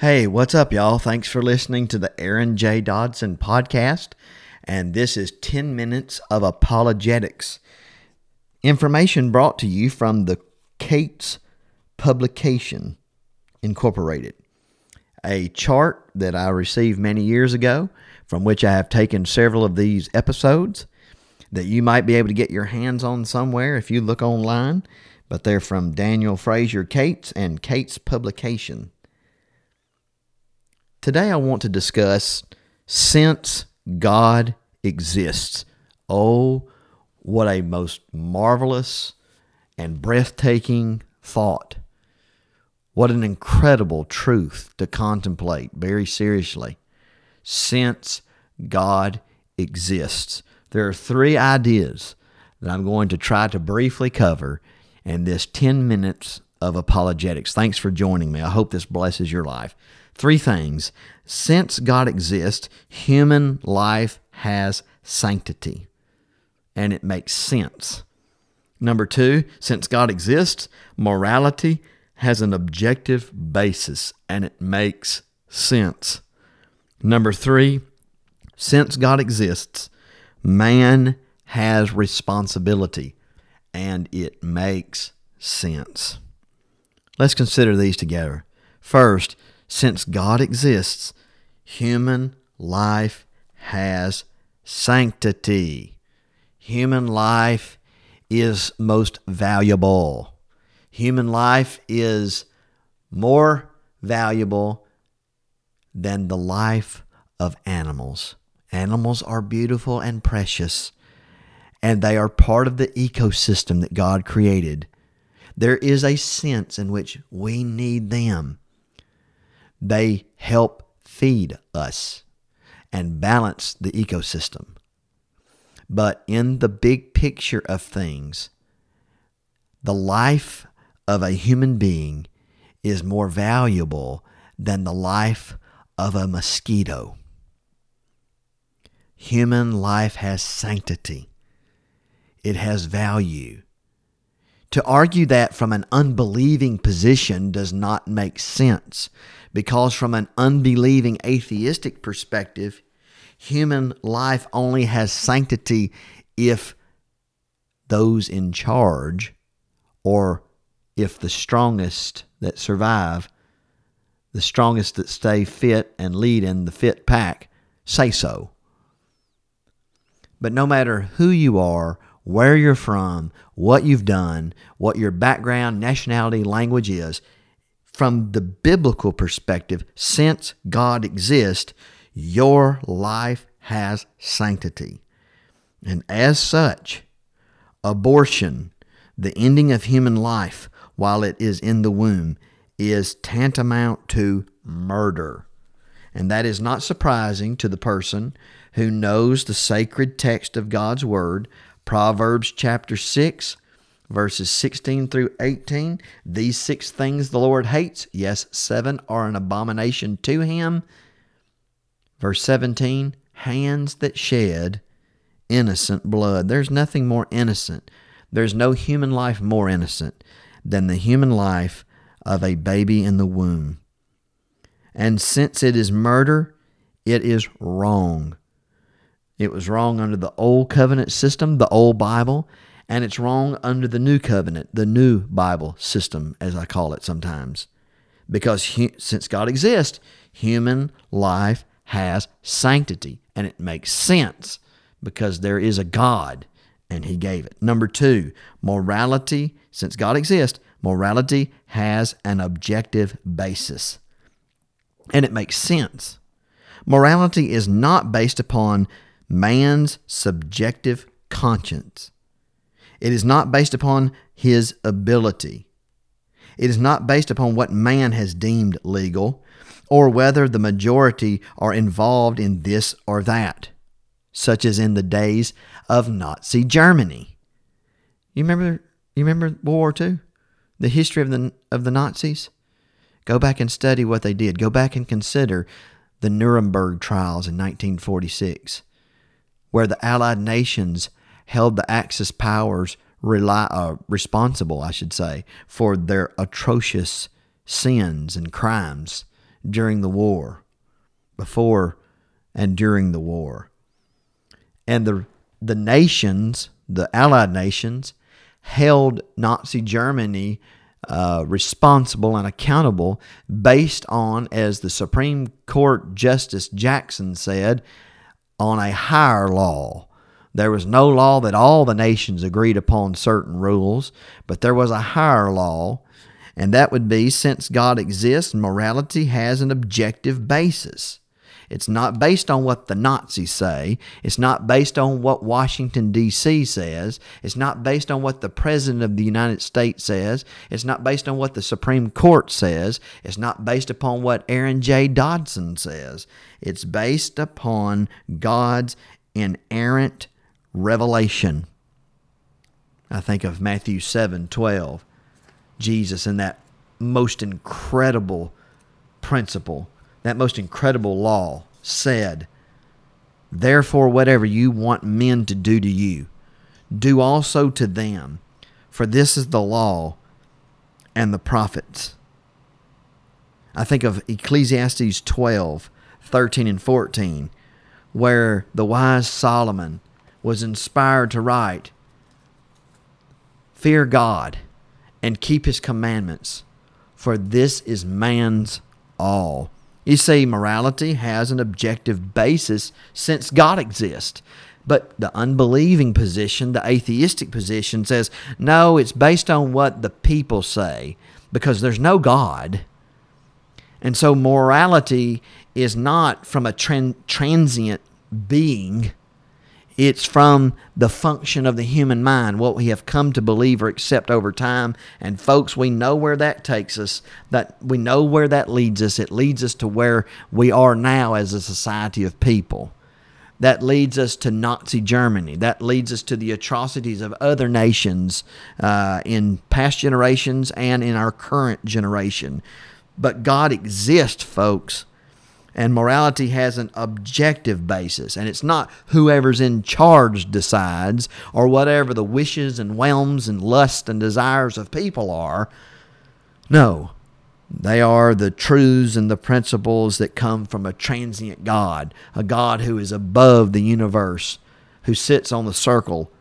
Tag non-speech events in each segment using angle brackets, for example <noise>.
Hey, what's up, y'all? Thanks for listening to the Aaron J. Dodson podcast. And this is 10 minutes of apologetics. Information brought to you from the Cates Publication Incorporated. A chart that I received many years ago, from which I have taken several of these episodes that you might be able to get your hands on somewhere if you look online. But they're from Daniel Fraser Cates and Cates Publication. Today I want to discuss since God exists. Oh, what a most marvelous and breathtaking thought. What an incredible truth to contemplate very seriously. Since God exists. There are three ideas that I'm going to try to briefly cover in this 10 minutes of apologetics. Thanks for joining me. I hope this blesses your life. Three things. Since God exists, human life has sanctity, and it makes sense. Number two, since God exists, morality has an objective basis, and it makes sense. Number three, since God exists, man has responsibility, and it makes sense. Let's consider these together. First, since God exists, human life has sanctity. Human life is most valuable. Human life is more valuable than the life of animals. Animals are beautiful and precious, and they are part of the ecosystem that God created. There is a sense in which we need them. They help feed us and balance the ecosystem. But in the big picture of things, the life of a human being is more valuable than the life of a mosquito. Human life has sanctity, it has value. To argue that from an unbelieving position does not make sense because, from an unbelieving atheistic perspective, human life only has sanctity if those in charge or if the strongest that survive, the strongest that stay fit and lead in the fit pack, say so. But no matter who you are, where you're from, what you've done, what your background, nationality, language is, from the biblical perspective, since God exists, your life has sanctity. And as such, abortion, the ending of human life while it is in the womb, is tantamount to murder. And that is not surprising to the person who knows the sacred text of God's Word, Proverbs chapter 6, verses 16 through 18. These six things the Lord hates. Yes, seven are an abomination to him. Verse 17 hands that shed innocent blood. There's nothing more innocent. There's no human life more innocent than the human life of a baby in the womb. And since it is murder, it is wrong. It was wrong under the old covenant system, the old Bible, and it's wrong under the new covenant, the new Bible system, as I call it sometimes. Because since God exists, human life has sanctity, and it makes sense because there is a God and He gave it. Number two, morality, since God exists, morality has an objective basis, and it makes sense. Morality is not based upon man's subjective conscience. It is not based upon his ability. It is not based upon what man has deemed legal or whether the majority are involved in this or that, such as in the days of Nazi Germany. You remember you remember World War II? The history of the of the Nazis? Go back and study what they did. Go back and consider the Nuremberg trials in 1946, where the Allied nations held the Axis powers rely, uh, responsible, I should say, for their atrocious sins and crimes during the war, before and during the war. And the, the nations, the Allied nations, held Nazi Germany uh, responsible and accountable based on, as the Supreme Court Justice Jackson said, on a higher law. There was no law that all the nations agreed upon certain rules, but there was a higher law, and that would be since God exists, morality has an objective basis. It's not based on what the Nazis say. It's not based on what Washington, D.C. says. It's not based on what the President of the United States says. It's not based on what the Supreme Court says. It's not based upon what Aaron J. Dodson says. It's based upon God's inerrant revelation. I think of Matthew 7 12. Jesus and that most incredible principle that most incredible law said, Therefore, whatever you want men to do to you, do also to them, for this is the law and the prophets. I think of Ecclesiastes 12, 13, and 14, where the wise Solomon was inspired to write, Fear God and keep his commandments, for this is man's all. You see, morality has an objective basis since God exists. But the unbelieving position, the atheistic position, says, no, it's based on what the people say because there's no God. And so morality is not from a tran- transient being it's from the function of the human mind, what we have come to believe or accept over time. And folks, we know where that takes us. That we know where that leads us. It leads us to where we are now as a society of people. That leads us to Nazi Germany. That leads us to the atrocities of other nations uh, in past generations and in our current generation. But God exists, folks and morality has an objective basis. And it's not whoever's in charge decides or whatever the wishes and whims and lusts and desires of people are. No, they are the truths and the principles that come from a transient God, a God who is above the universe, who sits on the circle,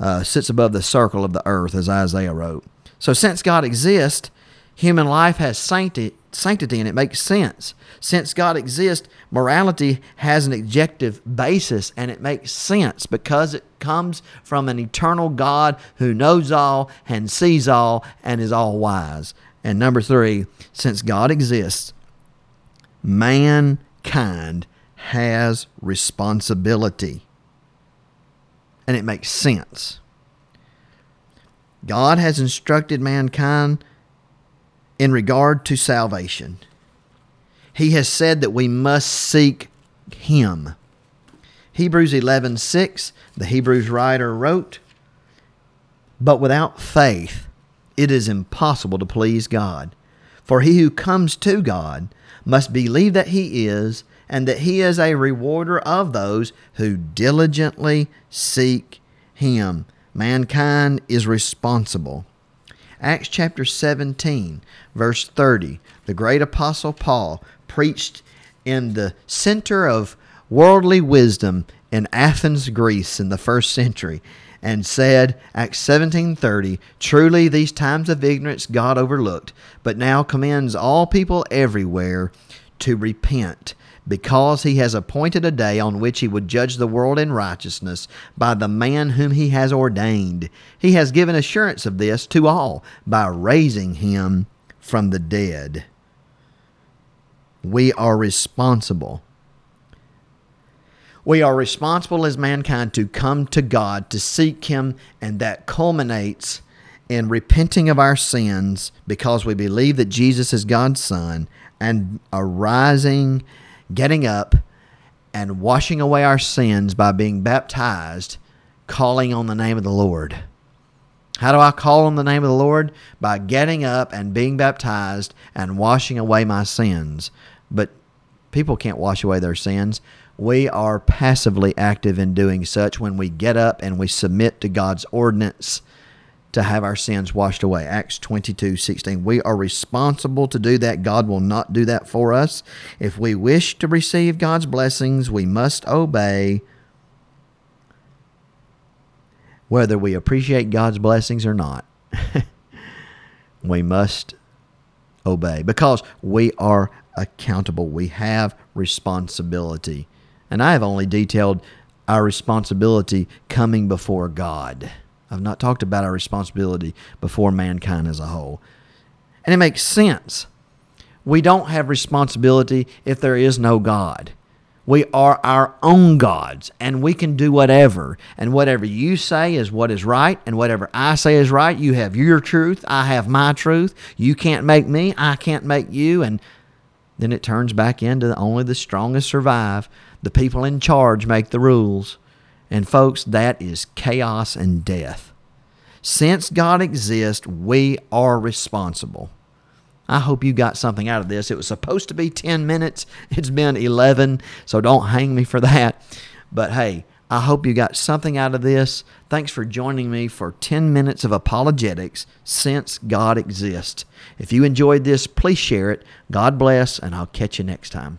uh, sits above the circle of the earth, as Isaiah wrote. So, since God exists, human life has sanctity, sanctity and it makes sense. Since God exists, morality has an objective basis and it makes sense because it comes from an eternal God who knows all and sees all and is all wise. And number three, since God exists, mankind has responsibility. And it makes sense. God has instructed mankind in regard to salvation. He has said that we must seek him. Hebrews 11:6, the Hebrews writer wrote, "But without faith it is impossible to please God. For he who comes to God must believe that he is, and that he is a rewarder of those who diligently seek him." Mankind is responsible. Acts chapter 17, verse 30, the great apostle Paul preached in the center of worldly wisdom in Athens, Greece in the first century and said, Acts 17:30, truly these times of ignorance God overlooked, but now commends all people everywhere to repent because he has appointed a day on which he would judge the world in righteousness by the man whom he has ordained. He has given assurance of this to all by raising him from the dead. We are responsible. We are responsible as mankind to come to God, to seek Him, and that culminates in repenting of our sins because we believe that Jesus is God's Son and arising getting up and washing away our sins by being baptized, calling on the name of the Lord. How do I call on the name of the Lord? By getting up and being baptized and washing away my sins. But people can't wash away their sins. We are passively active in doing such when we get up and we submit to God's ordinance to have our sins washed away. Acts 22 16. We are responsible to do that. God will not do that for us. If we wish to receive God's blessings, we must obey. Whether we appreciate God's blessings or not, <laughs> we must obey because we are accountable. We have responsibility. And I have only detailed our responsibility coming before God. I've not talked about our responsibility before mankind as a whole. And it makes sense. We don't have responsibility if there is no God. We are our own gods, and we can do whatever. And whatever you say is what is right, and whatever I say is right. You have your truth, I have my truth. You can't make me, I can't make you. And then it turns back into only the strongest survive. The people in charge make the rules. And folks, that is chaos and death. Since God exists, we are responsible. I hope you got something out of this. It was supposed to be 10 minutes, it's been 11, so don't hang me for that. But hey, I hope you got something out of this. Thanks for joining me for 10 minutes of apologetics since God exists. If you enjoyed this, please share it. God bless, and I'll catch you next time.